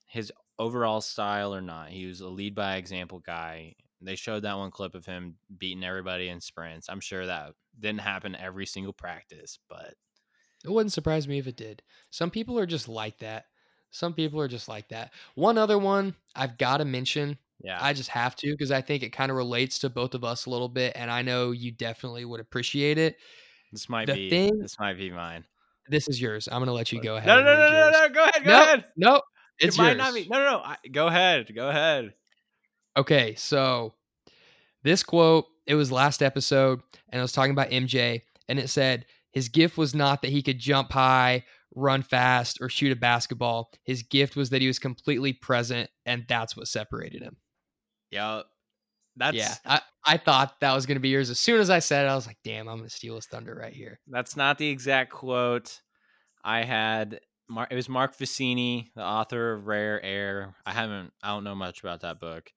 his overall style or not, he was a lead by example guy. They showed that one clip of him beating everybody in sprints. I'm sure that didn't happen every single practice, but it wouldn't surprise me if it did. Some people are just like that. Some people are just like that. One other one I've got to mention. Yeah. I just have to because I think it kind of relates to both of us a little bit. And I know you definitely would appreciate it. This might the be thing, this might be mine. This is yours. I'm gonna let you go ahead. No, no, no, no, no, Go ahead. Go nope, ahead. Nope. It's it yours. might not be. No, no, no. I, go ahead. Go ahead. Okay, so this quote, it was last episode, and I was talking about MJ, and it said his gift was not that he could jump high, run fast, or shoot a basketball. His gift was that he was completely present, and that's what separated him. Yeah. That's yeah. I, I thought that was gonna be yours. As soon as I said it, I was like, damn, I'm gonna steal his thunder right here. That's not the exact quote. I had it was Mark Vancil, the author of Rare Air. I haven't I don't know much about that book,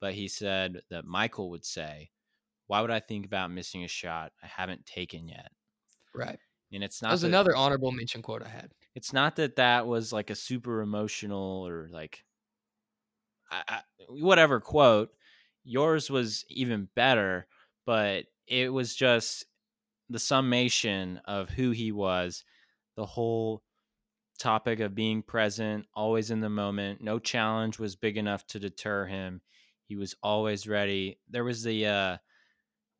but he said that Michael would say, "Why would I think about missing a shot I haven't taken yet?" Right. And it's not That was that, another honorable mention quote I had. It's not that that was like a super emotional or like I, I, whatever quote. Yours was even better, but it was just the summation of who he was, the whole topic of being present, always in the moment. No challenge was big enough to deter him. He was always ready. There was the uh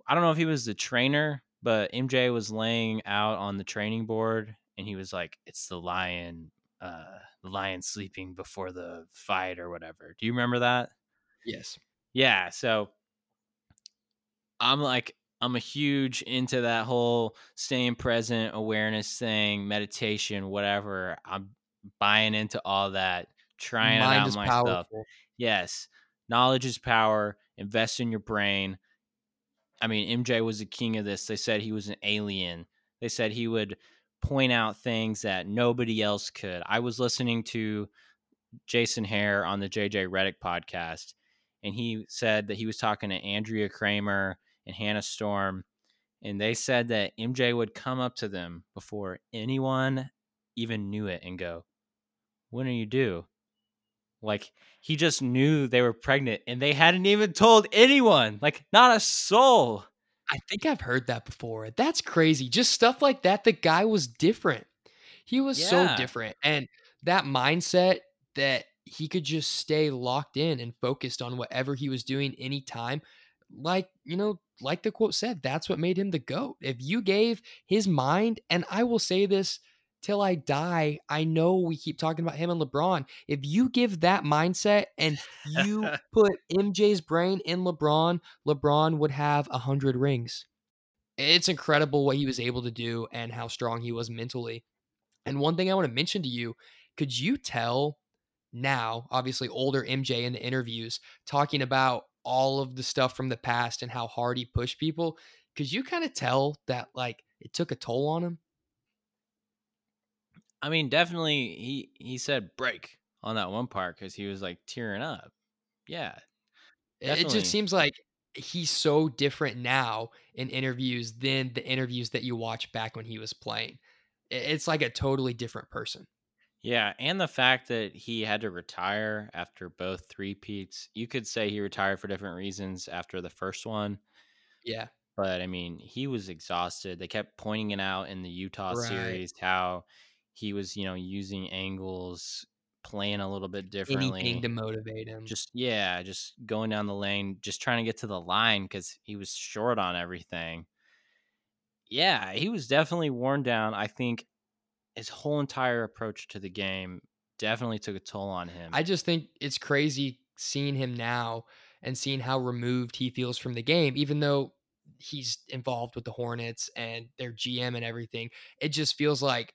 I don't know if he was the trainer, but MJ was laying out on the training board and he was like, It's the lion, uh the lion sleeping before the fight or whatever. Do you remember that? Yes. Yeah. So I'm like I'm a huge into that whole staying present awareness thing, meditation, whatever. I'm buying into all that, trying Mind it out myself. Powerful. Yes. Knowledge is power. Invest in your brain. I mean, MJ was the king of this. They said he was an alien. They said he would point out things that nobody else could. I was listening to Jason Hehir on the JJ Redick podcast, and he said that he was talking to Andrea Kremer and Hannah Storm, and they said that MJ would come up to them before anyone even knew it and go, "When are you due?" Like he just knew they were pregnant, and they hadn't even told anyone, like not a soul. I think I've heard that before. That's crazy. Just stuff like that. The guy was different. He was yeah. so different. And that mindset that he could just stay locked in and focused on whatever he was doing anytime like you know like the quote said that's what made him the goat. If you gave his mind and i will say this till i die i know we keep talking about him and lebron. If you give that mindset and you <laughs> put mj's brain in lebron lebron would have a hundred rings. It's incredible what he was able to do and how strong he was mentally. And one thing I want to mention to you could you tell now, obviously older MJ in the interviews, talking about all of the stuff from the past and how hard he pushed people? Could you kind of tell that like it took a toll on him? I mean, definitely he he said break on that one part because he was like tearing up. Yeah, it just seems like he's so different now in interviews than the interviews that you watch back when he was playing. It's like a totally different person. Yeah, and the fact that he had to retire after both three peats. You could say he retired for different reasons after the first one. Yeah. But I mean, he was exhausted. They kept pointing it out in the Utah right. series how he was, you know, using angles, playing a little bit differently. Anything to motivate him. Just yeah, just going down the lane, just trying to get to the line because he was short on everything. Yeah, he was definitely worn down. I think his whole entire approach to the game definitely took a toll on him. I just think it's crazy seeing him now and seeing how removed he feels from the game, even though he's involved with the Hornets and their GM and everything. It just feels like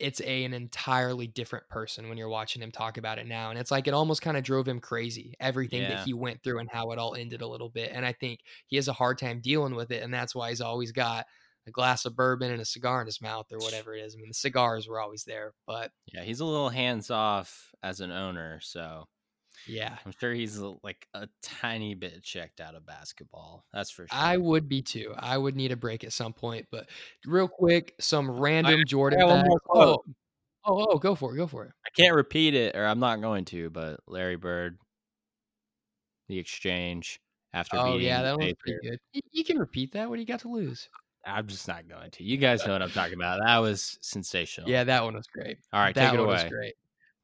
it's a, an entirely different person when you're watching him talk about it now. And it's like it almost kind of drove him crazy, everything yeah. that he went through and how it all ended a little bit. And I think he has a hard time dealing with it. And that's why he's always got a glass of bourbon and a cigar in his mouth or whatever it is. I mean, the cigars were always there, but yeah, he's a little hands off as an owner. So yeah, I'm sure he's like a tiny bit checked out of basketball. That's for sure. I would be too. I would need a break at some point. But real quick, some random I, Jordan. I oh, oh, oh, go for it. Go for it. I can't repeat it, or I'm not going to. But Larry Bird, the exchange after. Oh yeah, that was pretty good. You, you can repeat that. What do you got to lose? I'm just not going to. You guys know what I'm talking about. That was sensational. Yeah, that one was great. All right, that take it away. Was great.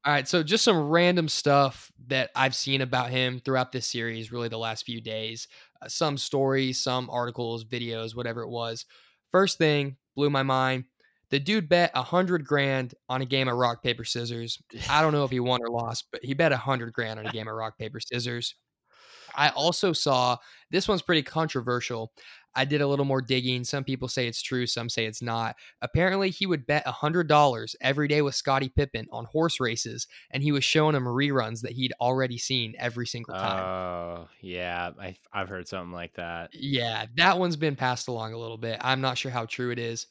All right, so just some random stuff that I've seen about him throughout this series, really the last few days. Uh, some stories, some articles, videos, whatever it was. First thing blew my mind. The dude bet a hundred grand on a game of rock paper scissors. I don't know if he won or lost, but he bet a hundred grand on a <laughs> game of rock paper scissors. I also saw this one's pretty controversial. I did a little more digging. Some people say it's true, some say it's not. Apparently, he would bet $100 every day with Scottie Pippen on horse races, and he was showing him reruns that he'd already seen every single time. Oh, yeah. I, I've heard something like that. Yeah, that one's been passed along a little bit. I'm not sure how true it is.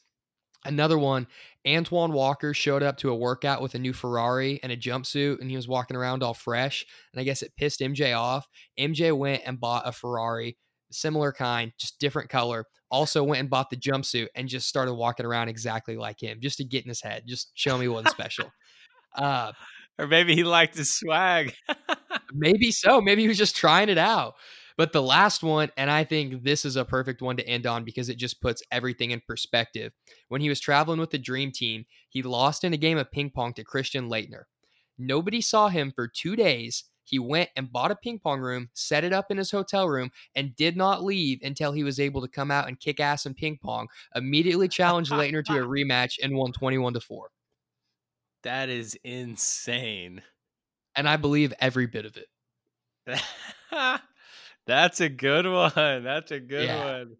Another one, Antoine Walker showed up to a workout with a new Ferrari and a jumpsuit, and he was walking around all fresh. And I guess it pissed MJ off. MJ went and bought a Ferrari similar kind, just different color. Also went and bought the jumpsuit and just started walking around exactly like him, just to get in his head, just show me what's special. Uh, or maybe he liked his swag. <laughs> maybe so. Maybe he was just trying it out. But the last one, and I think this is a perfect one to end on because it just puts everything in perspective. When he was traveling with the Dream Team, he lost in a game of ping pong to Christian Laettner. Nobody saw him for two days he went and bought a ping pong room, set it up in his hotel room, and did not leave until he was able to come out and kick ass in ping pong. Immediately challenged Laettner to a <laughs> rematch and won 21 to 4. That is insane. And I believe every bit of it. <laughs> That's a good one. That's a good yeah. one.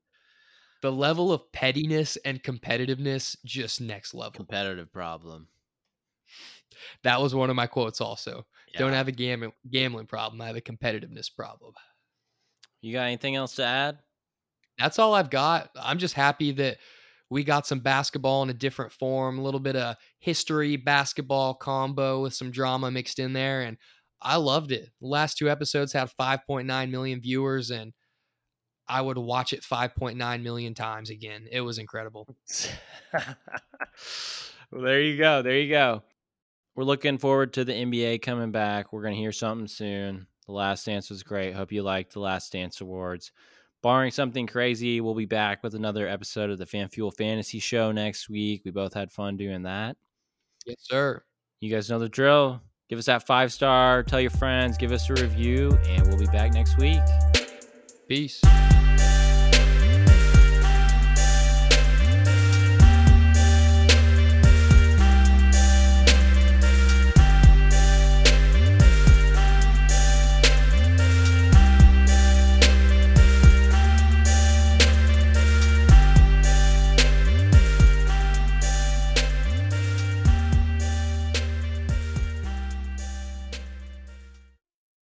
The level of pettiness and competitiveness just next level. Competitive problem. That was one of my quotes also. Yeah. Don't have a gam- gambling problem. I have a competitiveness problem. You got anything else to add? That's all I've got. I'm just happy that we got some basketball in a different form, a little bit of history basketball combo with some drama mixed in there. And I loved it. The last two episodes had 5.9 million viewers, and I would watch it 5.9 million times again. It was incredible. <laughs> well, there you go. There you go we're looking forward to the NBA coming back. We're going to hear something soon. The Last Dance was great. Hope you liked the Last Dance Awards. Barring something crazy, we'll be back with another episode of the Fan Fuel Fantasy Show next week. We both had fun doing that. Yes, sir. You guys know the drill. Give us that five star, tell your friends, give us a review, and we'll be back next week. Peace.